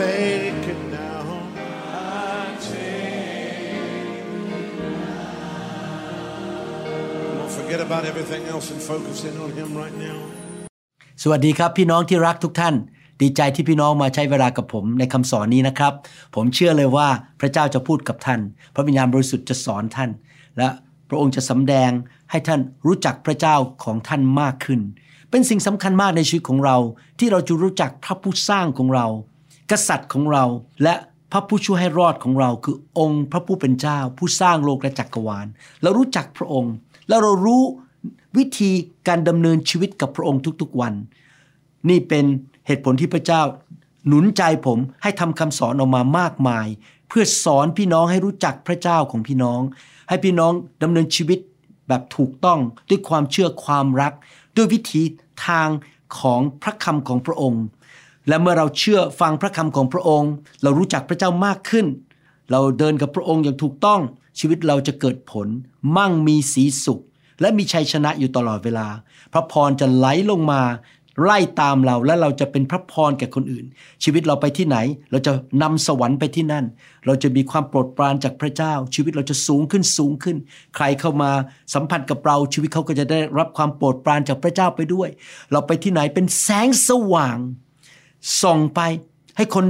Take it now. I take it. Don't forget about everything else and focus in on Him right now. สวัสดีครับพี่น้องที่รักทุกท่าน ดีใจที่พี่น้องมาใช้เวลากับผมในคำสอนนี้นะครับ ผมเชื่อเลยว่าพระเจ้าจะพูดกับท่าน พระวิญญาณบริสุทธิ์จะสอนท่าน และพระองค์จะสำแดงให้ท่านรู้จักพระเจ้าของท่านมากขึ้นเป็นสิ่งสำคัญมากในชีวิตของเรา ที่เราจะรู้จักพระผู้สร้างของเรา กษัตริย์ของเราและพระผู้ช่วยให้รอดของเราคือองค์พระผู้เป็นเจ้า ผู้สร้างโลกและจักรวาล เรารู้จักพระองค์ แล้วเรารู้วิธีการดำเนินชีวิตกับพระองค์ทุกๆวัน นี่เป็นเหตุผลที่พระเจ้า หนุนใจผมให้ทำคำสอนออกมามากมาย เพื่อสอนพี่น้องให้รู้จักพระเจ้าของพี่น้อง ให้พี่น้องดำเนินชีวิตแบบถูกต้องด้วยความเชื่อความรัก ด้วยวิธีทางของพระคำของพระองค์ และเมื่อเราเชื่อฟังพระคำของพระองค์ เรารู้จักพระเจ้ามากขึ้น เราเดินกับพระองค์อย่างถูกต้อง ชีวิตเราจะเกิดผล มั่งมีสีสุข และมีชัยชนะอยู่ตลอดเวลา พระพรจะไหลลงมาไล่ตามเราและเราจะเป็นพระพรแก่คนอื่น ชีวิตเราไปที่ไหน เราจะนำสวรรค์ไปที่นั่น เราจะมีความโปรดปรานจากพระเจ้า ชีวิตเราจะสูงขึ้นสูงขึ้น ใครเข้ามาสัมผัสกับเรา ชีวิตเขาก็จะได้รับความโปรดปรานจากพระเจ้าไปด้วย เราไปที่ไหนเป็นแสงสว่าง ส่องไปให้คน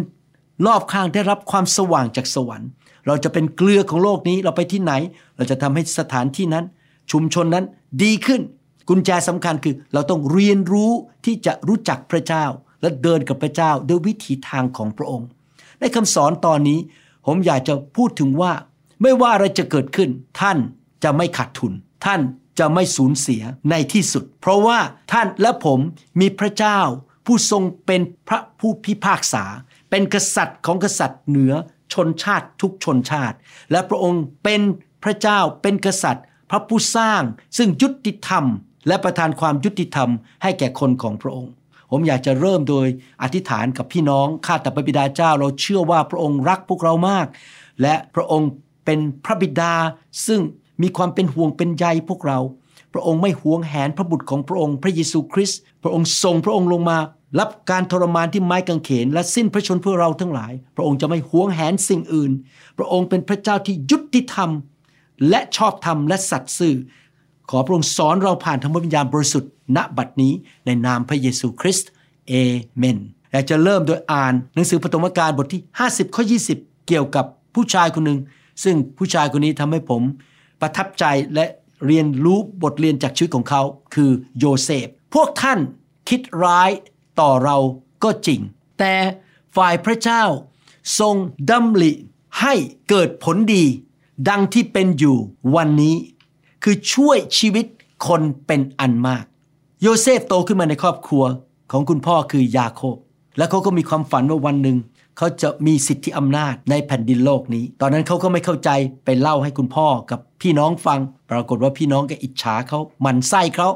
รอบข้างได้รับความสว่างจากสวรรค์ เราจะเป็นเกลือของโลกนี้เราไปที่ไหน เราจะทำให้สถานที่นั้น ชุมชนนั้นดีขึ้น กุญแจสำคัญคือเราต้องเรียนรู้ที่จะรู้จักพระเจ้า และเดินกับพระเจ้าด้วยวิถีทางของพระองค์ ในคำสอนตอนนี้ ผมอยากจะพูดถึงว่า ไม่ว่าอะไรจะเกิดขึ้น ท่านจะไม่ขาดทุน ท่านจะไม่สูญเสียในที่สุด เพราะว่าท่านและผมมีพระเจ้า ผู้ทรงเป็นพระผู้พิพากษา เป็นกษัตริย์ของกษัตริย์เหนือชนชาติทุกชนชาติ และพระองค์เป็นพระเจ้าเป็นกษัตริย์ พระผู้สร้างซึ่งยุติธรรม และประทานความยุติธรรมให้แก่คนของพระองค์ ผมอยากจะเริ่มโดยอธิษฐานกับพี่น้องข้าแต่พระบิดาเจ้าเราเชื่อว่าพระองค์รักพวกเรามาก และพระองค์เป็นพระบิดาซึ่งมีความเป็นห่วงเป็นใยพวกเรา พระองค์ไม่หวงแหนพระบุตรของพระองค์พระเยซูคริสต์พระองค์ทรงพระองค์ลงมา รับการทรมานที่ไม้กางเขน และสิ้นพระชนเพื่อเราทั้งหลาย พระองค์จะไม่หวงแหนสิ่งอื่น พระองค์เป็นพระเจ้าที่ยุติธรรม และชอบธรรมและสัตย์ซื่อ ขอพระองค์สอนเราผ่านพระวิญญาณบริสุทธิ์ณบัดนี้ในนามพระเยซูคริสต์เอเมนอยากจะเริ่มโดยอ่านหนังสือปฐมกาลบทที่ 50ข้อ20 เกี่ยวกับผู้ชายคนหนึ่งซึ่งผู้ชายคนนี้ทำให้ผมประทับใจและ เรียนรู้บทเรียนจากชีวิตของเขา คือโยเซฟ พวกท่านคิดร้ายต่อเราก็จริง แต่ฝ่ายพระเจ้าทรงดำริให้เกิดผลดี ดังที่เป็นอยู่วันนี้ คือช่วยชีวิตคนเป็นอันมาก โยเซฟโตขึ้นมาในครอบครัวของคุณพ่อคือยาโคบ แล้วเขาก็มีความฝันว่าวันหนึ่ง เขาจะมีสิทธิอำนาจในแผ่นดินโลกนี้ ตอนนั้นเขาก็ไม่เข้าใจไปเล่าให้คุณพ่อกับพี่น้องฟัง ปรากฏว่าพี่น้องก็อิจฉาเขาหมันไส้เขา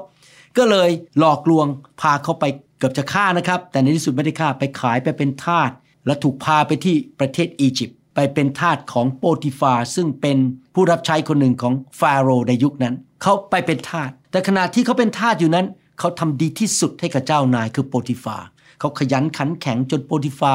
ก็เลยหลอกลวงพาเขาไปเกือบจะฆ่านะครับ แต่ในที่สุดไม่ได้ฆ่าไปขายไปเป็นทาสและถูกพาไปที่ประเทศอียิปต์ไปเป็นทาสของโปติฟาซึ่งเป็นผู้รับใช้คนหนึ่งของฟาโรห์ในยุคนั้น เขาไปเป็นทาสแต่ขณะที่เขาเป็นทาสอยู่นั้น เขาทำดีที่สุดให้กับเจ้านายคือโปติฟาเขาขยันขันแข็งจนโปติฟา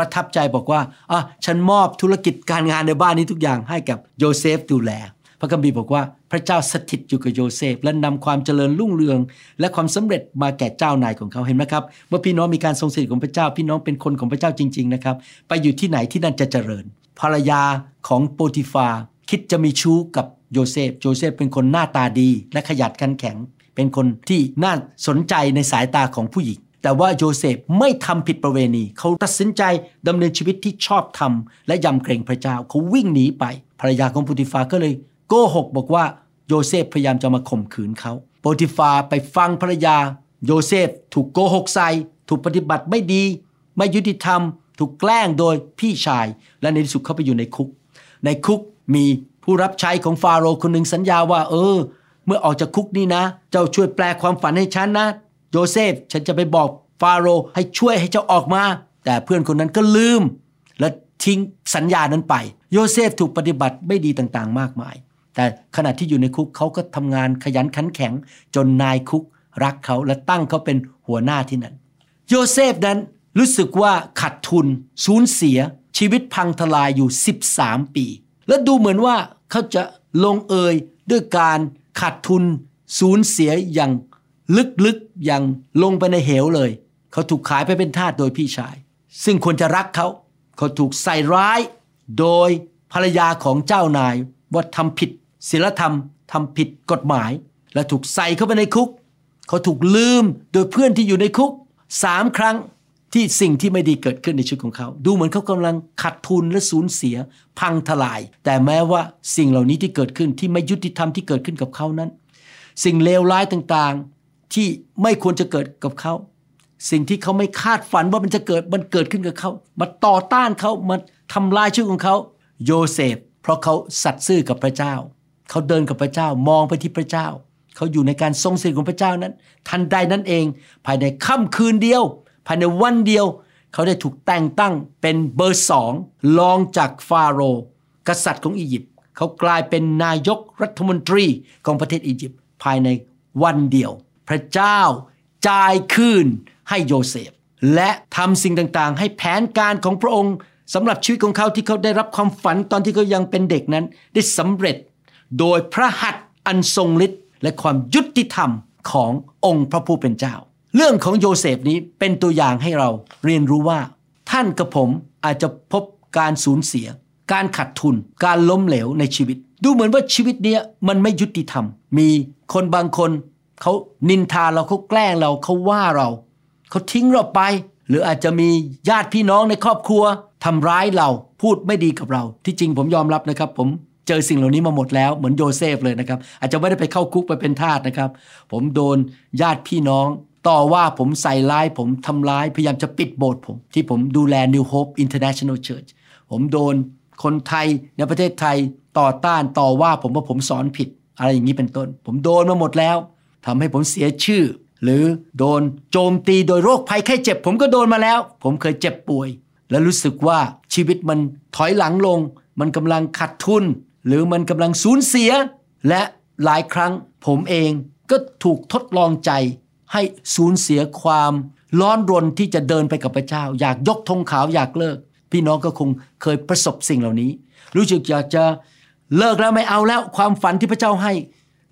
ประทับใจบอกว่าอะฉันมอบธุรกิจการงานในบ้านนี้ทุกอย่างให้กับโยเซฟดูแล พระคัมภีร์บอกว่าพระเจ้าสถิตอยู่กับโยเซฟ และนำความเจริญรุ่งเรือง และความสำเร็จมาแก่เจ้านายของเขาเห็นไหมครับเมื่อพี่น้องมีการทรงสถิตของพระเจ้า พี่น้องเป็นคนของพระเจ้าจริง ๆนะครับ ไปอยู่ที่ไหนที่นั่นจะเจริญ ภรรยาของโปติฟาคิดจะมีชู้กับโยเซฟ โยเซฟเป็นคนหน้าตาดีและขยันขันแข็ง เป็นคนที่น่าสนใจในสายตาของผู้หญิง แต่ว่าโยเซฟไม่ทำผิดประเวณี เขาตัดสินใจดำเนินชีวิตที่ชอบธรรมและยำเกรงพระเจ้าเขาวิ่งหนีไป ภรรยาของโปติฟาก็เลยโกหกบอกว่าโยเซฟพยายามจะมาข่มขืนเขาโปติฟาไปฟังภรรยา โยเซฟถูกโกหกใส่ถูกปฏิบัติไม่ดี ไม่ยุติธรรม ถูกแกล้งโดยพี่ชาย และในที่สุดเขาไปอยู่ในคุก ในคุกมีผู้รับใช้ของฟาโรห์คนหนึ่งสัญญาว่า เออ เมื่อออกจากคุกนี้นะ เจ้าช่วยแปลความฝันให้ฉันนะ โยเซฟฉันจะไปบอกฟาโรห์ให้ช่วยให้เจ้าออกมา แต่เพื่อนคนนั้นก็ลืม และทิ้งสัญญานั้นไป โยเซฟถูกปฏิบัติไม่ดีต่างๆ มากมาย แต่ขณะที่อยู่ในคุกเขาก็ทำงานขยันขันแข็ง จนนายคุกรักเขาและตั้งเขาเป็นหัวหน้าที่นั่นโยเซฟนั้นรู้สึกว่าขาดทุน สูญเสีย ชีวิตพังทลายอยู่ 13 ปี และดูเหมือนว่าเขาจะลงเอยด้วยการขาดทุนสูญเสียอย่าง ลึกๆอย่างลงไปในเหวเลย เขาถูกขายไปเป็นทาสโดยพี่ชาย ซึ่งควรจะรักเขา เขาถูกใส่ร้าย โดยภรรยาของเจ้านาย ว่าทำผิดศีลธรรมทำผิดกฎหมาย และถูกใส่เข้าไปในคุก เขาถูกลืมโดยเพื่อนที่อยู่ในคุกสามครั้งที่สิ่งที่ไม่ดีเกิดขึ้นในชีวิตของเขา ดูเหมือนเขากำลังขาดทุนและสูญเสีย พังทลาย แต่แม้ว่าสิ่งเหล่านี้ที่เกิดขึ้นที่ไม่ยุติธรรมที่เกิดขึ้นกับเขานั้น สิ่งเลวร้ายต่างๆ ที่ไม่ควรจะเกิดกับเขา สิ่งที่เขาไม่คาดฝันว่ามันจะเกิดมันเกิดขึ้นกับเขามาต่อต้านเขามาทำลายชีวิตของเขาโยเซฟ เพราะเขาสัตย์ซื่อกับพระเจ้า เขาเดินกับพระเจ้ามองไปที่พระเจ้า เขาอยู่ในการทรงสิทธิ์ของพระเจ้านั้น ทันใดนั้นเอง ภายในค่ำคืนเดียว ภายในวันเดียว เขาได้ถูกแต่งตั้งเป็นเบอร์สองรองจากฟาโรห์กษัตริย์ของอียิปต์เขากลายเป็นนายกรัฐมนตรีของประเทศอียิปต์ภายในวันเดียว พระเจ้าจ่ายคืนให้โยเซฟ และทำสิ่งต่างๆ ให้แผนการของพระองค์สำหรับชีวิตของเขาที่เขาได้รับความฝันตอนที่เขายังเป็นเด็กนั้น ได้สำเร็จโดยพระหัตถ์อันทรงฤทธิ์และความยุติธรรมขององค์พระผู้เป็นเจ้า เรื่องของโยเซฟนี้เป็นตัวอย่างให้เราเรียนรู้ว่า ท่านกับผมอาจจะพบการสูญเสีย การขาดทุน การล้มเหลวในชีวิต ดูเหมือนว่าชีวิตเนี้ยมันไม่ยุติธรรม มีคนบางคน เขานินทาเราเขาแกล้งเราเขาว่าเราเขาทิ้งเราไป หรืออาจจะมีญาติพี่น้องในครอบครัวทำร้ายเราพูดไม่ดีกับเรา ที่จริงผมยอมรับนะครับ ผมเจอสิ่งเหล่านี้มาหมดแล้วเหมือนโยเซฟเลยนะครับ อาจจะไม่ได้ไปเข้าคุกไปเป็นทาสนะครับ ผมโดนญาติพี่น้อง ต่อว่าผมใส่ร้าย ผมทำร้ายพยายามจะปิดโบสถ์ผม ที่ผมดูแล New Hope International Church ผมโดนคนไทยในประเทศไทยต่อต้านต่อว่าผมว่าผมสอนผิด อะไรอย่างนี้เป็นต้น ผมโดนมาหมดแล้ว ทำให้ผมเสียชื่อ หรือโดนโจมตีโดยโรคภัยไข้เจ็บ ผมก็โดนมาแล้ว ผมเคยเจ็บป่วย และรู้สึกว่าชีวิตมันถอยหลังลง มันกำลังขาดทุน หรือมันกำลังสูญเสีย และหลายครั้งผมเองก็ถูกทดลองใจ ให้สูญเสียความร้อนรนที่จะเดินไปกับพระเจ้า อยากยกธงขาวอยากเลิก พี่น้องก็คงเคยประสบสิ่งเหล่านี้ รู้สึกอยากจะเลิกแล้วไม่เอาแล้วความฝันที่พระเจ้าให้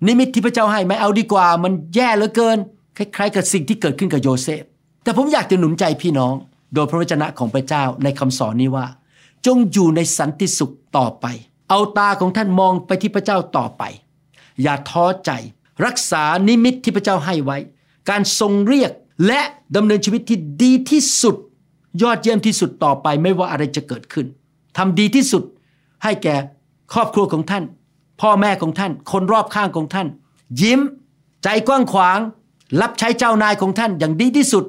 นิมิตที่พระเจ้าให้ไม่เอาดีกว่า มันแย่เหลือเกิน คล้ายๆกับสิ่งที่เกิดขึ้นกับโยเซฟ แต่ผมอยากจะหนุนใจพี่น้อง โดยพระวจนะของพระเจ้าในคำสอนนี้ว่า จงอยู่ในสันติสุขต่อไป เอาตาของท่านมองไปที่พระเจ้าต่อไป อย่าท้อใจ รักษานิมิตที่พระเจ้าให้ไว้ การทรงเรียกและดำเนินชีวิตที่ดีที่สุด ยอดเยี่ยมที่สุดต่อไปไม่ว่าอะไรจะเกิดขึ้นทำดีที่สุดให้แก่ครอบครัวของท่าน พ่อแม่ของท่าน คนรอบข้างของท่าน ยิ้ม ใจกว้างขวาง รับใช้เจ้านายของท่านอย่างดีที่สุด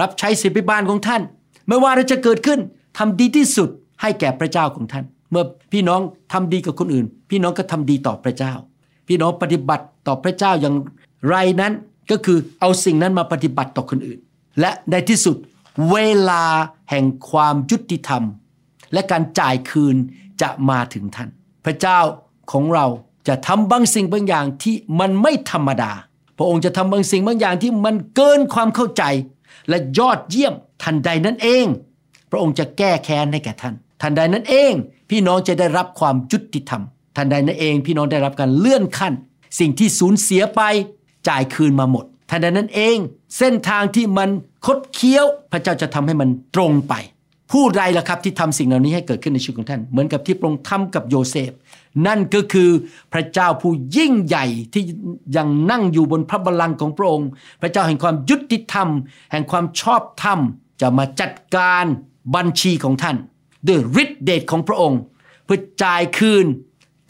รับใช้ศิบิบาลของท่าน ไม่ว่าอะไรจะเกิดขึ้นทำดีที่สุดให้แก่พระเจ้าของท่าน เมื่อพี่น้องทำดีกับคนอื่น พี่น้องก็ทำดีต่อพระเจ้า พี่น้องปฏิบัติต่อพระเจ้าอย่างไรนั้นก็คือเอาสิ่งนั้นมาปฏิบัติต่อคนอื่น และในที่สุดเวลาแห่งความยุติธรรม และการจ่ายคืนจะมาถึงท่าน พระเจ้า ของเราจะทำบางสิ่งบางอย่างที่มันไม่ธรรมดา พระองค์จะทำบางสิ่งบางอย่างที่มันเกินความเข้าใจ และยอดเยี่ยมทันใดนั้นเอง พระองค์จะแก้แค้นให้แก่ท่าน ทันใดนั้นเอง พี่น้องจะได้รับความยุติธรรม ทันใดนั้นเอง พี่น้องได้รับการเลื่อนขั้น สิ่งที่สูญเสียไปจ่ายคืนมาหมด ทันใดนั้นเอง เส้นทางที่มันคดเคี้ยว พระเจ้าจะทำให้มันตรงไป ผู้ใดล่ะครับที่ทำสิ่งเหล่านี้ให้เกิดขึ้นในชีวิตของท่าน เหมือนกับที่พระองค์ทำกับโยเซฟ นั่นก็คือพระเจ้าผู้ยิ่งใหญ่ที่ยังนั่งอยู่บนพระบัลลังก์ของพระองค์ พระเจ้าแห่งความยุติธรรม แห่งความชอบธรรม จะมาจัดการบัญชีของท่าน ด้วยฤทธิเดชของพระองค์ เพื่อจ่ายคืน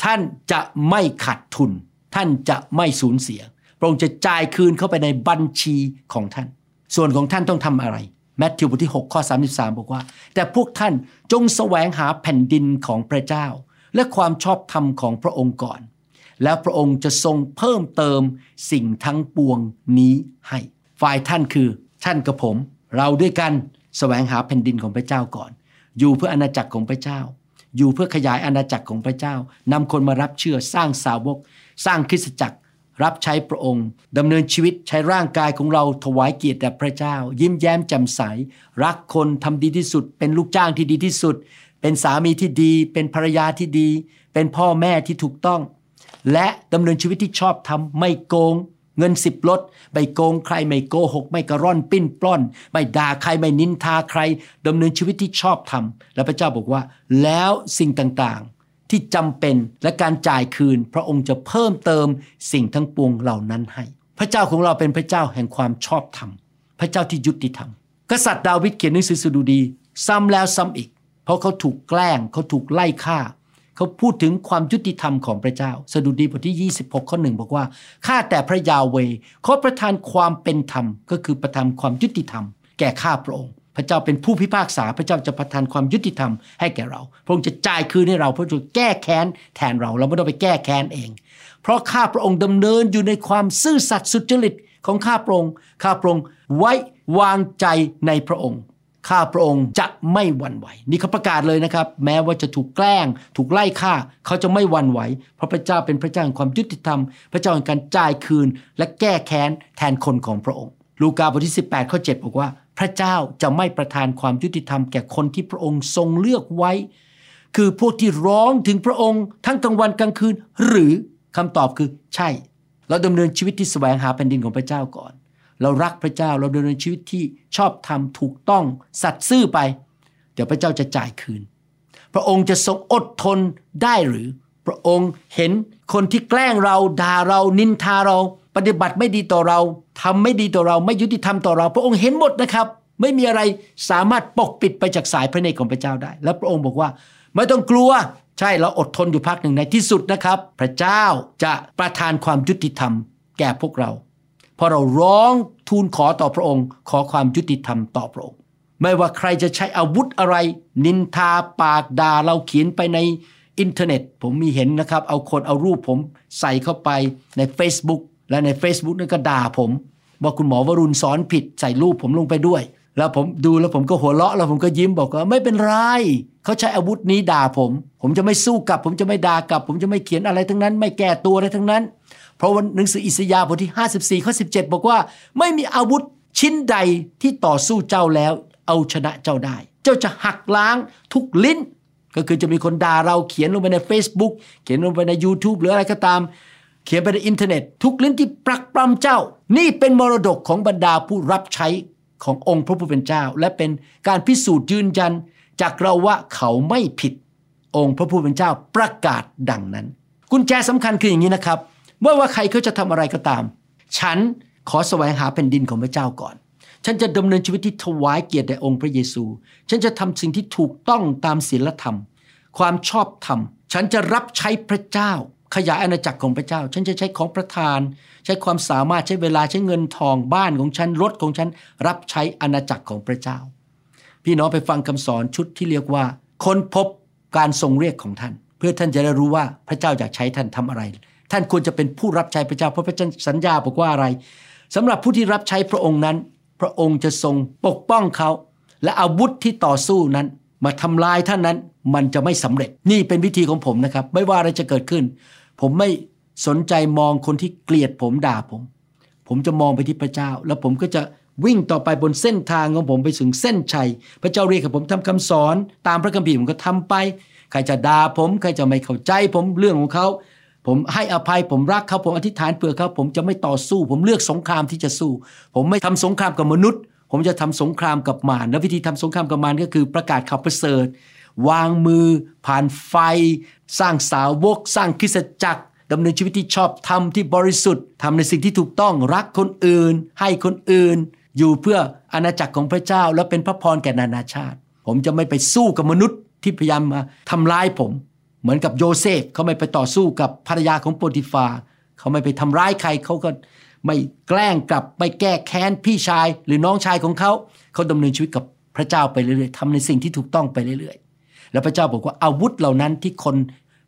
ท่านจะไม่ขาดทุน ท่านจะไม่สูญเสีย พระองค์จะจ่ายคืนเข้าไปในบัญชีของท่าน ส่วนของท่านต้องทำอะไรแมทธิวบทที่6ข้อ33 บอกว่า แต่พวกท่านจงแสวงหาแผ่นดินของพระเจ้า และความชอบธรรมของพระองค์ก่อน แล้วพระองค์จะทรงเพิ่มเติมสิ่งทั้งปวงนี้ให้ ฝ่ายท่านคือท่านกับผม เราด้วยกันแสวงหาแผ่นดินของพระเจ้าก่อน อยู่เพื่ออาณาจักรของพระเจ้า อยู่เพื่อขยายอาณาจักรของพระเจ้านำคนมารับเชื่อสร้างสาวก สร้างคริสตจักรรับใช้พระองค์ดำเนินชีวิตใช้ร่างกายของเราถวายเกียรติแด่พระเจ้า ยิ้มแย้มแจ่มใส รักคนทำดีที่สุด เป็นลูกจ้างที่ดีที่สุด เป็นสามีที่ดี เป็นภรรยาที่ดี เป็นพ่อแม่ที่ถูกต้อง และดำเนินชีวิตที่ชอบทำไม่โกง เงินสิบลดไม่โกงใครไม่โกหก ไม่กระร่อนปิ้นปล้อน ไม่ด่าใครไม่นินทาใครดำเนินชีวิตที่ชอบทำและพระเจ้าบอกว่า แล้วสิ่งต่างๆที่จำเป็นและการจ่ายคืน พระองค์จะเพิ่มเติมสิ่งทั้งปวงเหล่านั้นให้ พระเจ้าของเราเป็นพระเจ้าแห่งความชอบธรรมพระเจ้าที่ยุติธรรม กษัตริย์ดาวิดเขียนหนังสือสดุดี ซ้ำแล้วซ้ำอีก เพราะเขาถูกแกล้งเขาถูกไล่ฆ่า เขาพูดถึงความยุติธรรมของพระเจ้า สดุดีบทที่ 26 ข้อหนึ่งบอกว่าข้าแต่พระยาเวขอประทานความเป็นธรรม ก็คือประทานความยุติธรรม แก่ข้าพระองค์ พระเจ้าเป็นผู้พิพากษา พระเจ้าจะประทานความยุติธรรมให้แก่เรา พระองค์จะจ่ายคืนให้เราพระองค์จะแก้แค้นแทนเราเราไม่ต้องไปแก้แค้นเอง เพราะข้าพระองค์ดำเนินอยู่ในความซื่อสัตย์สุจริตของข้าพระองค์ข้าพระองค์ไว้วางใจในพระองค์ ข้าพระองค์จะไม่หวั่นไหว นี่เขาประกาศเลยนะครับ แม้ว่าจะถูกแกล้ง ถูกไล่ฆ่า เขาจะไม่หวั่นไหว เพราะพระเจ้าเป็นพระเจ้าแห่งความยุติธรรม พระเจ้าแห่งการจ่ายคืน และแก้แค้นแทนคนของพระองค์ ลูกาบทที่ 18ข้อ7บอกว่า พระเจ้าจะไม่ประทานความยุติธรรมแก่คนที่พระองค์ทรงเลือกไว้ คือพวกที่ร้องถึงพระองค์ ทั้งกลางวันกลางคืน หรือคำตอบคือใช่ เราดำเนินชีวิตที่แสวงหาแผ่นดินของพระเจ้าก่อน เรารักพระเจ้าเราดำเนินชีวิตที่ชอบธรรมถูกต้องสัตย์ซื่อไป เดี๋ยวพระเจ้าจะจ่ายคืน พระองค์จะทรงอดทนได้หรือ พระองค์เห็นคนที่แกล้งเราด่าเรานินทาเรา ปฏิบัติไม่ดีต่อเราทำไม่ดีต่อเรา ไม่ยุติธรรมต่อเรา พระองค์เห็นหมดนะครับ ไม่มีอะไรสามารถปกปิดไปจากสายพระเนตรของพระเจ้าได้ แล้วพระองค์บอกว่า ไม่ต้องกลัวใช่เราอดทนอยู่พักหนึ่งในที่สุดนะครับ พระเจ้าจะประทานความยุติธรรม แก่พวกเรา เพราะเราร้องทูลขอต่อพระองค์ ขอความยุติธรรมต่อพระองค์ ไม่ว่าใครจะใช้อาวุธอะไร นินทาปากด่าเราเขียนไปในอินเทอร์เน็ต ผมมีเห็นนะครับ เอาคนเอารูปผมใส่เข้าไปใน Facebook และใน Facebook นั่นก็ด่าผมว่าคุณหมอวรุณสอนผิดใส่รูปผมลงไปด้วย แล้วผมดูแล้วผมก็หัวเราะแล้วผมก็ยิ้มบอกว่าไม่เป็นไรเขาใช้อาวุธนี้ด่าผม ผมจะไม่สู้กลับ ผมจะไม่ด่ากลับ ผมจะไม่เขียนอะไรทั้งนั้น ไม่แก้ตัวอะไรทั้งนั้น เพราะว่าหนังสืออิสยาห์บทที่ 54 ข้อ 17 บอกว่า ไม่มีอาวุธชิ้นใดที่ต่อสู้เจ้าแล้ว เอาชนะเจ้าได้ เจ้าจะหักล้างทุกลิ้น ก็คือจะมีคนด่าเราเขียนลงไปใน Facebook เขียนลงไปใน YouTube หรืออะไรก็ตาม เขียนไปในอินเทอร์เน็ต ทุกลิ้นที่ปรักปรำเจ้า นี่เป็นมรดกของบรรดาผู้รับใช้ขององค์พระผู้เป็นเจ้า และเป็นการพิสูจน์ยืนยัน จากเราว่าเขาไม่ผิดองค์พระผู้เป็นเจ้าประกาศดังนั้น กุญแจสำคัญคืออย่างนี้นะครับ ไม่ว่าใครเขาจะทำอะไรก็ตาม ฉันขอแสวงหาแผ่นดินของพระเจ้าก่อน ฉันจะดำเนินชีวิตที่ถวายเกียรติแด่องค์พระเยซู ฉันจะทำสิ่งที่ถูกต้องตามศีลธรรม ความชอบธรรม ฉันจะรับใช้พระเจ้า ขยายอาณาจักรของพระเจ้า ฉันจะใช้ของประทาน ใช้ความสามารถใช้เวลาใช้เงินทองบ้านของฉันรถของฉัน รับใช้อาณาจักรของพระเจ้า พี่น้องไปฟังคำสอนชุดที่เรียกว่าค้นพบการทรงเรียกของท่าน เพื่อท่านจะได้รู้ว่าพระเจ้าอยากใช้ท่านทำอะไร ท่านควรจะเป็นผู้รับใช้พระเจ้าเพราะพระเจ้าสัญญาบอกว่าอะไรสำหรับผู้ที่รับใช้พระองค์นั้น พระองค์จะทรงปกป้องเขา และอาวุธที่ต่อสู้นั้น มาทำลายท่านนั้นมันจะไม่สำเร็จนี่เป็นวิธีของผมนะครับ ไม่ว่าอะไรจะเกิดขึ้น ผมไม่สนใจมองคนที่เกลียดผมด่าผม ผมจะมองไปที่พระเจ้า แล้วผมก็จะวิ่งต่อไปบนเส้นทางของผมไปถึงเส้นชัย พระเจ้าเรียกให้ผมทำคำสอน ตามพระคัมภีร์ผมก็ทำไป ใครจะด่าผม ใครจะไม่เข้าใจผมเรื่องของเขา ผมให้อภัยผมรักเขาผมอธิษฐานเผื่อเขาผมจะไม่ต่อสู้ ผมเลือกสงครามที่จะสู้ ผมไม่ทำสงครามกับมนุษย์ ผมจะทำสงครามกับมารและวิธีทำสงครามกับมารก็คือประกาศข่าวประเสริฐ วางมือ ผ่านไฟ สร้างสาวก สร้างคริสตจักรดำเนินชีวิตที่ชอบทำที่บริสุทธิ์ทำในสิ่งที่ถูกต้องรักคนอื่น ให้คนอื่น อยู่เพื่ออาณาจักรของพระเจ้า และเป็นพระพรแก่นานาชาติ ผมจะไม่ไปสู้กับมนุษย์ที่พยายามมาทำร้ายผม เหมือนกับโยเซฟเขาไม่ไปต่อสู้กับภรรยาของโปติฟาเขาไม่ไปทำร้ายใครเขาก็ไม่แกล้งกลับไม่แก้แค้นพี่ชายหรือน้องชายของเขาเขาดำเนินชีวิตกับพระเจ้าไปเรื่อยๆทำในสิ่งที่ถูกต้องไปเรื่อยๆ แล้วพระเจ้าบอกว่าอาวุธเหล่านั้นที่คน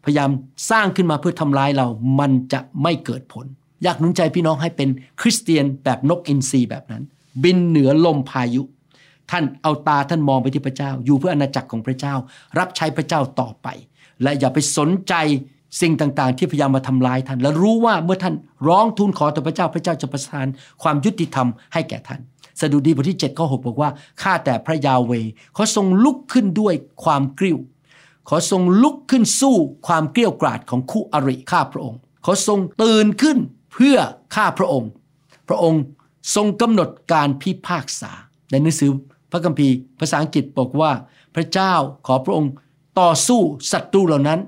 พยายามสร้างขึ้นมาเพื่อทำร้ายเรา มันจะไม่เกิดผล อยากหนุนใจพี่น้องให้เป็นคริสเตียนแบบนกอินทรีแบบนั้น บินเหนือลมพายุ ท่านเอาตาท่านมองไปที่พระเจ้า อยู่เพื่ออาณาจักรของพระเจ้า รับใช้พระเจ้าต่อไป และอย่าไปสนใจสิ่งต่างๆ ที่พยายามมาทำลายท่าน และรู้ว่าเมื่อท่านร้องทูลขอต่อพระเจ้าพระเจ้าจะประทานความยุติธรรมให้แก่ท่านสดุดีบทที่7ข้อ6บอกว่าข้าแต่พระยาเวเขาทรงลุกขึ้นด้วยความกริ้วขอทรงลุกขึ้นสู้ความเกลี้ยวกราดของคู่อริข้าพระองค์ขอทรงตื่นขึ้นเพื่อข้าพระองค์ พระองค์ทรงกำหนดการพิพากษา ในหนังสือพระคัมภีร์ภาษาอังกฤษบอกว่า พระเจ้าขอพระองค์ ต่อสู้ศัตรูเหล่านั้น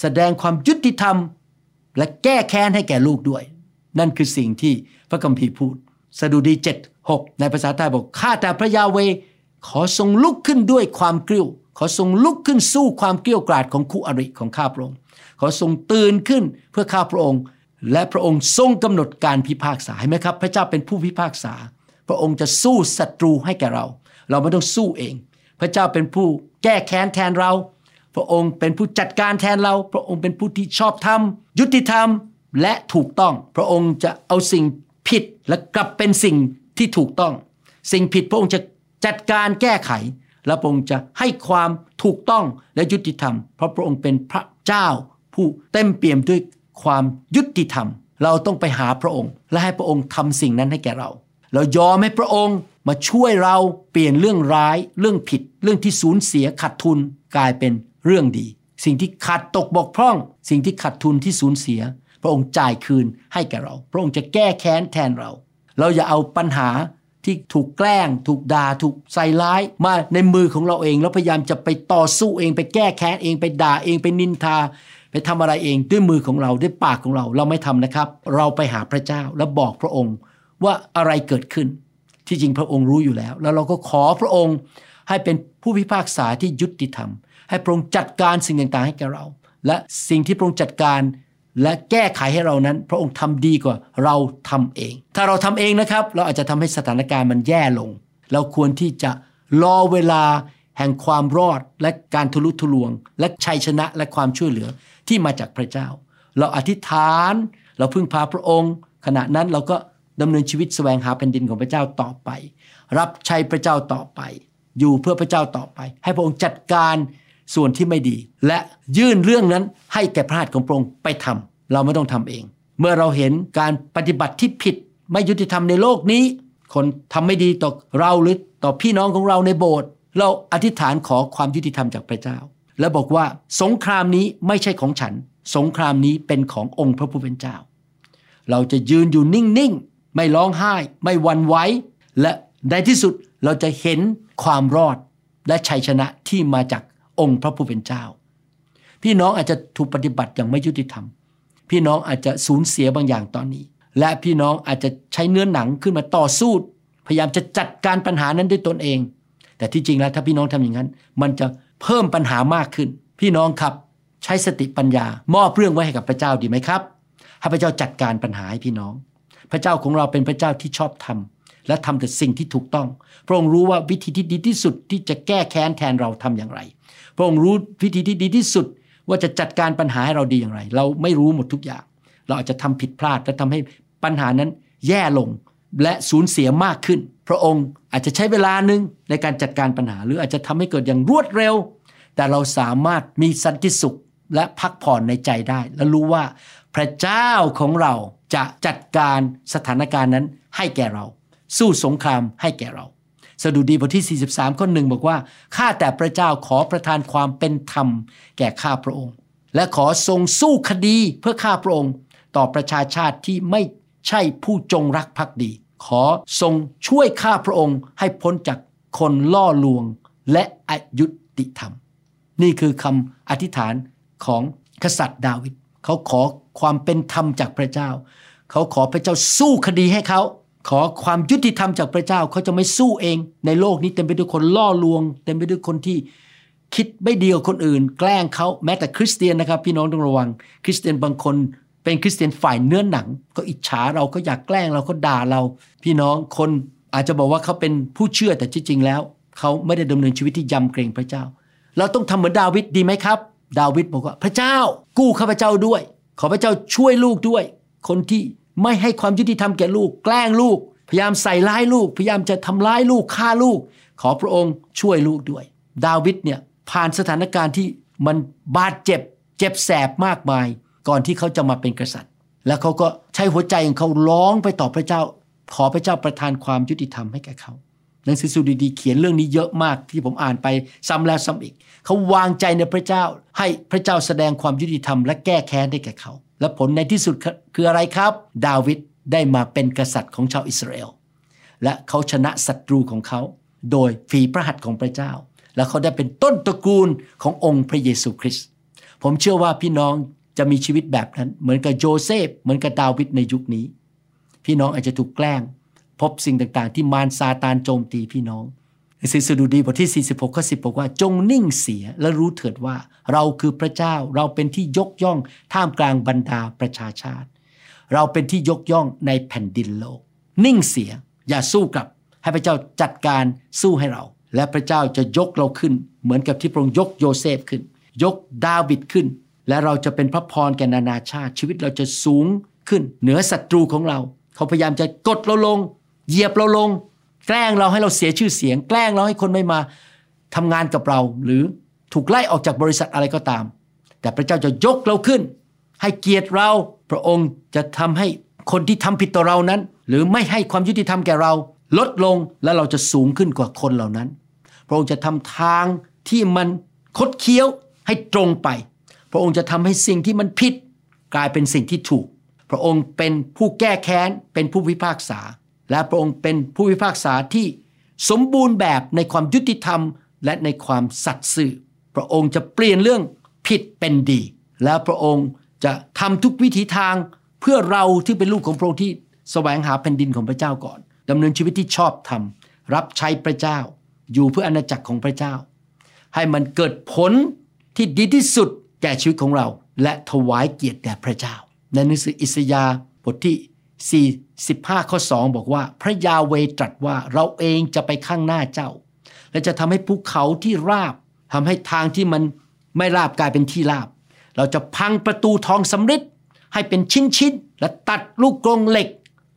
แสดงความยุติธรรม และแก้แค้นให้แก่ลูกด้วย นั่นคือสิ่งที่พระคัมภีร์พูดสดุดี7 6 ในภาษาไทยบอกข้าแต่พระยาเว ขอทรงลุกขึ้นด้วยความกริ้ว ขอทรงลุกขึ้นสู้ความเกลี้ยวกราดของคู่อริของข้าพระองค์ ขอทรงตื่นขึ้นเพื่อข้าพระองค์ และพระองค์ทรงกำหนดการพิพากษาเห็นไหมครับ พระเจ้าเป็นผู้พิพากษา พระองค์จะสู้ศัตรูให้แก่เรา เราไม่ต้องสู้เอง พระเจ้าเป็นผู้แก้แค้นแทนเรา พระองค์เป็นผู้จัดการแทนเรา พระองค์เป็นผู้ที่ชอบธรรม ยุติธรรมและถูกต้อง พระองค์จะเอาสิ่งผิดและกลับเป็นสิ่งที่ถูกต้อง สิ่งผิดพระองค์จะจัดการแก้ไข และพระองค์จะให้ความถูกต้องและยุติธรรม เพราะพระองค์เป็นพระเจ้า ผู้เต็มเปี่ยมด้วยความยุติธรรม เราต้องไปหาพระองค์ และให้พระองค์ทำสิ่งนั้นให้แก่เรา เรายอมให้พระองค์มาช่วยเราเปลี่ยนเรื่องร้าย เรื่องผิด เรื่องที่สูญเสียขาดทุนกลายเป็น เรื่องดี สิ่งที่ขาดตกบกพร่อง สิ่งที่ขาดทุนที่สูญเสีย พระองค์จ่ายคืนให้แก่เรา พระองค์จะแก้แค้นแทนเรา เราอย่าเอาปัญหาที่ถูกแกล้ง ถูกด่าถูกใส่ร้ายมาในมือของเราเอง แล้วพยายามจะไปต่อสู้เอง ไปแก้แค้นเองไปด่าเองไปนินทา ไปทำอะไรเองด้วยมือของเราด้วยปากของเราเราไม่ทำนะครับ เราไปหาพระเจ้าแล้วบอกพระองค์ว่าอะไรเกิดขึ้น ที่จริงพระองค์รู้อยู่แล้ว แล้วเราก็ขอพระองค์ให้เป็นผู้พิพากษาที่ยุติธรรม ให้พระองค์จัดการสิ่งต่างๆให้แก่เรา และสิ่งที่พระองค์จัดการและแก้ไขให้เรานั้น พระองค์ทำดีกว่าเราทำเอง ถ้าเราทำเองนะครับ เราอาจจะทำให้สถานการณ์มันแย่ลง เราควรที่จะรอเวลาแห่งความรอดและการทะลุทะลวง และชัยชนะและความช่วยเหลือที่มาจากพระเจ้า เราอธิษฐาน เราพึ่งพาพระองค์ ขณะนั้นเราก็ดำเนินชีวิตแสวงหาแผ่นดินของพระเจ้าต่อไป รับใช้พระเจ้าต่อไป อยู่เพื่อพระเจ้าต่อไป ให้พระองค์จัดการ ส่วนที่ไม่ดี และยื่นเรื่องนั้นให้แก่พระหัตถ์ของพระองค์ไปทำเราไม่ต้องทำเอง เมื่อเราเห็นการปฏิบัติที่ผิดไม่ยุติธรรมในโลกนี้ คนทำไม่ดีต่อเราหรือต่อพี่น้องของเราในโบสถ์เราอธิษฐานขอความยุติธรรมจากพระเจ้า และบอกว่าสงครามนี้ไม่ใช่ของฉัน สงครามนี้เป็นขององค์พระผู้เป็นเจ้า เราจะยืนอยู่นิ่งๆไม่ร้องไห้ ไม่วันไหวและในที่สุดเราจะเห็นความรอดและชัยชนะที่มาจาก องค์พระผู้เป็นเจ้า พี่น้องอาจจะถูกปฏิบัติอย่างไม่ยุติธรรม พี่น้องอาจจะสูญเสียบางอย่างตอนนี้ และพี่น้องอาจจะใช้เนื้อหนังขึ้นมาต่อสู้ พยายามจะจัดการปัญหานั้นด้วยตนเอง แต่ที่จริงแล้วถ้าพี่น้องทำอย่างนั้น มันจะเพิ่มปัญหามากขึ้น พี่น้องครับใช้สติปัญญามอบเรื่องไว้ให้กับพระเจ้าดีไหมครับให้พระเจ้าจัดการปัญหาให้พี่น้อง พระเจ้าของเราเป็นพระเจ้าที่ชอบทำ และทำแต่สิ่งที่ถูกต้อง พระองค์รู้ว่าวิธีที่ดีที่สุดที่จะแก้แค้นแทนเราทำอย่างไร พระองค์รู้วิธีที่ดีที่สุดว่าจะจัดการปัญหาให้เราดีอย่างไร เราไม่รู้หมดทุกอย่าง เราอาจจะทำผิดพลาดและทำให้ปัญหานั้นแย่ลงและสูญเสียมากขึ้น พระองค์อาจจะใช้เวลาหนึ่งในการจัดการปัญหา หรืออาจจะทำให้เกิดอย่างรวดเร็ว แต่เราสามารถมีสันติสุขและพักผ่อนในใจได้ และรู้ว่าพระเจ้าของเราจะจัดการสถานการณ์นั้นให้แก่เรา สู้สงครามให้แก่เรา สดุดีบทที่ 43 ข้อหนึ่งบอกว่า ข้าแต่พระเจ้าขอประทานความเป็นธรรม แก่ข้าพระองค์ และขอทรงสู้คดีเพื่อข้าพระองค์ ต่อประชาชาติที่ไม่ใช่ผู้จงรักภักดี ขอทรงช่วยข้าพระองค์ให้พ้นจากคนล่อลวงและอายุติธรรม นี่คือคำอธิษฐานของกษัตริย์ดาวิดเขาขอความเป็นธรรมจากพระเจ้า เขาขอพระเจ้าสู้คดีให้เขา ขอความยุติธรรมจากพระเจ้าเขาจะไม่สู้เอง ในโลกนี้เต็มไปด้วยคนล่อลวง เต็มไปด้วยคนที่คิดไม่ดีกับคนอื่น แกล้งเขาแม้แต่คริสเตียนนะครับ พี่น้องต้องระวัง คริสเตียนบางคนเป็นคริสเตียนฝ่ายเนื้อหนัง ก็อิจฉาเราก็อยากแกล้งเราก็ด่าเรา พี่น้องคนอาจจะบอกว่าเขาเป็นผู้เชื่อแต่จริงๆแล้ว เขาไม่ได้ดำเนินชีวิตที่ยำเกรงพระเจ้า เราต้องทำเหมือนดาวิดดีไหมครับ ดาวิดบอกว่าพระเจ้า กู้ข้าพเจ้าด้วย ขอพระเจ้าช่วยลูกด้วย คนที่ ไม่ให้ความยุติธรรมแก่ลูก แกล้งลูก พยายามใส่ร้ายลูก พยายามจะทำร้ายลูกฆ่าลูก ขอพระองค์ช่วยลูกด้วย ดาวิดเนี่ยผ่านสถานการณ์ที่มันบาดเจ็บ เจ็บแสบมากมาย ก่อนที่เขาจะมาเป็นกษัตริย์ แล้วเขาก็ใช้หัวใจของเขาร้องไปต่อพระเจ้า ขอพระเจ้าประทานความยุติธรรมให้แก่เขาหนังสือสุดีเขียนเรื่องนี้เยอะมากที่ผมอ่านไปซ้ำแล้วซ้ำอีก เขาวางใจในพระเจ้า ให้พระเจ้าแสดงความยุติธรรมและแก้แค้นให้แก่เขา และผลในที่สุดคืออะไรครับ ดาวิดได้มาเป็นกษัตริย์ของชาวอิสราเอลและเขาชนะศัตรูของเขา โดยฝีพระหัตถ์ของพระเจ้า และเขาได้เป็นต้นตระกูลขององค์พระเยซูคริสต์ผมเชื่อว่าพี่น้องจะมีชีวิตแบบนั้น เหมือนกับโยเซฟเหมือนกับดาวิดในยุคนี้ พี่น้องอาจจะถูกแกล้ง พบสิ่งต่างๆ ที่มารซาตานโจมตีพี่น้อง หนังสือสดุดีบทที่ 46ข้อ10 บอกว่า จงนิ่งเสียและรู้เถิดว่า เราคือพระเจ้าเราเป็นที่ยกย่องท่ามกลางบรรดาประชาชาติ เราเป็นที่ยกย่องในแผ่นดินโลก นิ่งเสียอย่าสู้กลับ ให้พระเจ้าจัดการสู้ให้เรา และพระเจ้าจะยกเราขึ้น เหมือนกับที่พระองค์ยกโยเซฟขึ้น ยกดาวิดขึ้น และเราจะเป็นพระพรแก่นานาชาติ ชีวิตเราจะสูงขึ้น เหนือศัตรูของเรา เขาพยายามจะกดเราลง เหยียบเราลง แกล้งเราให้เราเสียชื่อเสียง แกล้งเราให้คนไม่มาทำงานกับเรา หรือถูกไล่ออกจากบริษัทอะไรก็ตาม แต่พระเจ้าจะยกเราขึ้น ให้เกียรติเรา พระองค์จะทำให้คนที่ทำผิดต่อเรานั้น หรือไม่ให้ความยุติธรรมแก่เรา ลดลงและเราจะสูงขึ้นกว่าคนเหล่านั้น พระองค์จะทำทางที่มันคดเคี้ยวให้ตรงไป พระองค์จะทำให้สิ่งที่มันผิด กลายเป็นสิ่งที่ถูก พระองค์เป็นผู้แก้แค้นเป็นผู้พิพากษา และพระองค์เป็นผู้พิพากษาที่สมบูรณ์แบบในความยุติธรรม และในความสัตย์ซื่อ พระองค์จะเปลี่ยนเรื่องผิดเป็นดี และพระองค์จะทำทุกวิถีทางเพื่อเราที่เป็นลูกของพระองค์ที่แสวงหาแผ่นดินของพระเจ้าก่อนดำเนินชีวิตที่ชอบธรรม รับใช้พระเจ้า อยู่เพื่ออาณาจักรของพระเจ้า ให้มันเกิดผลที่ดีที่สุดแก่ชีวิตของเรา และถวายเกียรติแด่พระเจ้า ในหนังสืออิสยาห์บทที่ 45 ข้อ 2 บอกว่า พระยาเวตรัสว่าเราเองจะไปข้างหน้าเจ้า และจะทำให้ภูเขาที่ราบทำให้ทางที่มันไม่ราบกลายเป็นที่ราบ เราจะพังประตูทองสำริดให้เป็นชิ้นๆและตัดลูกกรงเหล็ก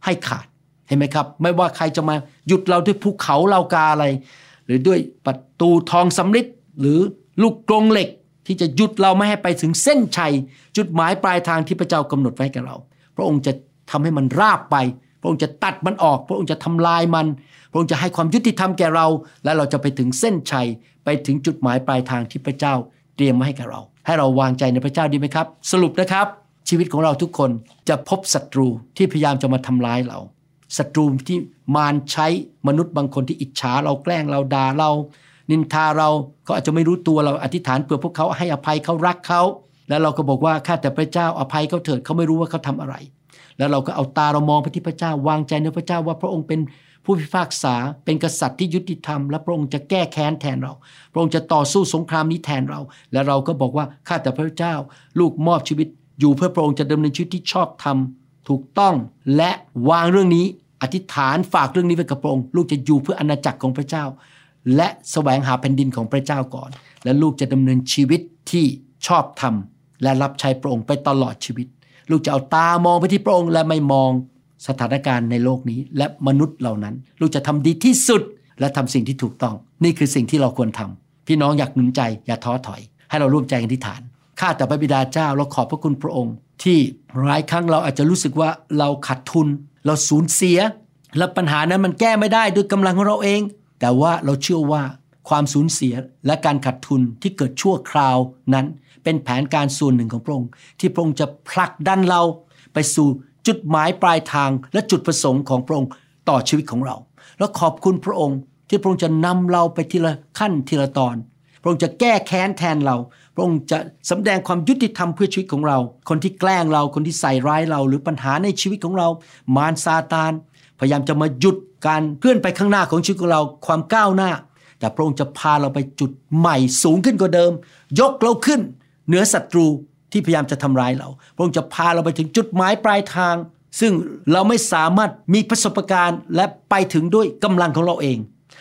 ให้ขาดเห็นไหมครับ ไม่ว่าใครจะมาหยุดเราด้วยภูเขาเรากาอะไร หรือด้วยประตูทองสำริดหรือลูกกรงเหล็กที่จะหยุดเราไม่ให้ไปถึงเส้นชัย จุดหมายปลายทางที่พระเจ้ากำหนดไว้กับเรา พระองค์จะ ทำให้มันราบไป พระองค์จะตัดมันออก พระองค์จะทำลายมัน พระองค์จะให้ความยุติธรรมแก่เรา และเราจะไปถึงเส้นชัยไปถึงจุดหมายปลายทางที่พระเจ้าเตรียมมาให้กับเรา ให้เราวางใจในพระเจ้าดีไหมครับ สรุปนะครับ ชีวิตของเราทุกคนจะพบศัตรูที่พยายามจะมาทำร้ายเราศัตรูที่มารใช้มนุษย์บางคนที่อิจฉาเราแกล้งเราด่าเรา นินทาเราเขาอาจจะไม่รู้ตัวเราอธิษฐานเพื่อพวกเขาให้อภัยเขารักเขา แล้วเราก็บอกว่าข้าแต่พระเจ้าอภัยเขาเถิดเขาไม่รู้ว่าเขาทำอะไร แล้วเราก็เอาตาเรามองไปที่พระเจ้าวางใจในพระเจ้าว่าพระองค์เป็นผู้พิพากษาเป็นกษัตริย์ที่ยุติธรรมและพระองค์จะแก้แค้นแทนเรา พระองค์จะต่อสู้สงครามนี้แทนเรา และเราก็บอกว่าข้าแต่พระเจ้า ลูกมอบชีวิต อยู่เพื่อพระองค์จะดำเนินชีวิตที่ชอบธรรมถูกต้องและวางเรื่องนี้อธิษฐานฝากเรื่องนี้ไว้กับพระองค์ลูกจะอยู่เพื่ออาณาจักรของพระเจ้า และแสวงหาแผ่นดินของพระเจ้าก่อน และลูกจะดำเนินชีวิตที่ชอบธรรมและรับใช้พระองค์ไปตลอดชีวิต ลูกจะเอาตามองไปที่พระองค์และไม่มองสถานการณ์ในโลกนี้ และมนุษย์เหล่านั้น ลูกจะทำดีที่สุดและทำสิ่งที่ถูกต้อง นี่คือสิ่งที่เราควรทำพี่น้องอยากหนุนใจอย่าท้อถอย ให้เราร่วมใจกันที่ฐานข้าแต่พระบิดาเจ้าเราขอบพระคุณพระองค์ ที่หลายครั้งเราอาจจะรู้สึกว่าเราขาดทุน เราสูญเสีย และปัญหานั้นมันแก้ไม่ได้ด้วยกำลังของเราเอง แต่ว่าเราเชื่อว่า ความสูญเสียและการขาดทุนที่เกิดชั่วคราวนั้น เป็นแผนการส่วนหนึ่งของพระองค์ที่พระองค์จะผลักดันเราไปสู่จุดหมายปลายทางและจุดประสงค์ของพระองค์ต่อชีวิตของเรา แล้วขอบคุณพระองค์ที่พระองค์จะนำเราไปทีละขั้นทีละตอน พระองค์จะแก้แค้นแทนเรา พระองค์จะสำแดงความยุติธรรมเพื่อชีวิตของเรา คนที่แกล้งเราคนที่ใส่ร้ายเรา หรือปัญหาในชีวิตของเรา มารซาตาน พยายามจะมาหยุดการเคลื่อนไปข้างหน้าของชีวิตของเรา ความก้าวหน้า แต่พระองค์จะพาเราไปจุดใหม่สูงขึ้นกว่าเดิม ยกเราขึ้น เหนือศัตรูที่พยายามจะทำร้ายเรา พระองค์จะพาเราไปถึงจุดหมายปลายทาง ซึ่งเราไม่สามารถมีประสบการณ์ และไปถึงด้วยกำลังของเราเอง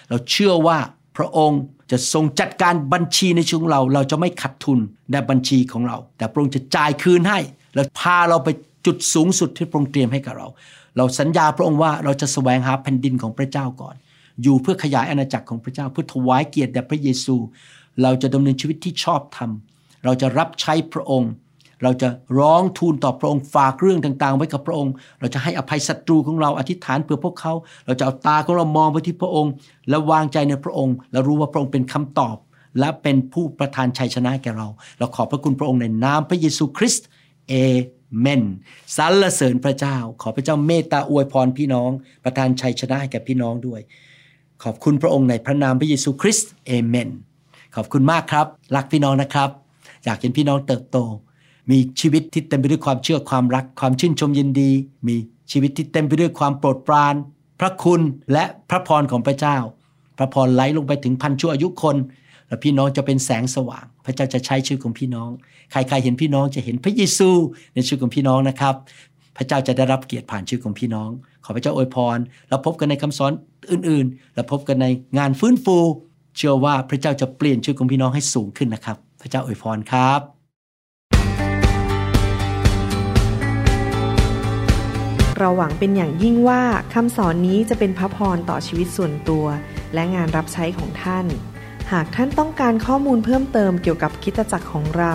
เราเชื่อว่าพระองค์จะทรงจัดการบัญชีในชีวิตเรา เราจะไม่ขัดทุนในบัญชีของเรา แต่พระองค์จะจ่ายคืนให้ และพาเราไปจุดสูงสุดที่พระองค์เตรียมให้กับเรา เราสัญญาพระองค์ว่าเราจะแสวงหาแผ่นดินของพระเจ้าก่อน อยู่เพื่อขยายอาณาจักรของพระเจ้าเพื่อถวายเกียรติแด่พระเยซู เราจะดำเนินชีวิตที่ชอบธรรม เราจะรับใช้พระองค์ เราจะร้องทูลต่อพระองค์ฝากเรื่องต่างๆ ไว้กับพระองค์ เราจะให้อภัยศัตรูของเราอธิษฐานเพื่อพวกเขา เราจะเอาตาของเรามองไปที่พระองค์ และวางใจในพระองค์ และรู้ว่าพระองค์เป็นคำตอบ และเป็นผู้ประทานชัยชนะแก่เรา เราขอบพระคุณพระองค์ในนามพระเยซูคริสต์เอเมนสรรเสริญพระเจ้า ขอพระเจ้าเมตตาอวยพรพี่น้อง ประทานชัยชนะให้แก่พี่น้องด้วย ขอบคุณพระองค์ในพระนามพระเยซูคริสต์เอเมน ขอบคุณมากครับ รักพี่น้องนะครับ อยากเห็นพี่น้องเติบโต มีชีวิตที่เต็มไปด้วยความเชื่อความรักความชื่นชมยินดี มีชีวิตที่เต็มไปด้วยความโปรดปราน พระคุณและพระพรของพระเจ้า พระพรไหลลงไปถึงพันชั่วอายุคน และพี่น้องจะเป็นแสงสว่าง พระเจ้าจะใช้ชีวิตของพี่น้อง ใครๆเห็นพี่น้องจะเห็นพระเยซูในชีวิตของพี่น้องนะครับ พระเจ้าจะได้รับเกียรติผ่านชีวิตของพี่น้อง ขอพระเจ้าอวยพร แล้วพบกันในคำสอนอื่นๆ แล้วพบกันในงานฟื้นฟู เชื่อว่าพระเจ้าจะเปลี่ยนชีวิตของพี่น้องให้สูงขึ้นนะครับ พระเจ้าอวยพรครับ เราหวังเป็นอย่างยิ่งว่าคำสอนนี้จะเป็นพระพรต่อชีวิตส่วนตัว และงานรับใช้ของท่าน หากท่านต้องการข้อมูลเพิ่มเติมเกี่ยวกับคิดจักรของเรา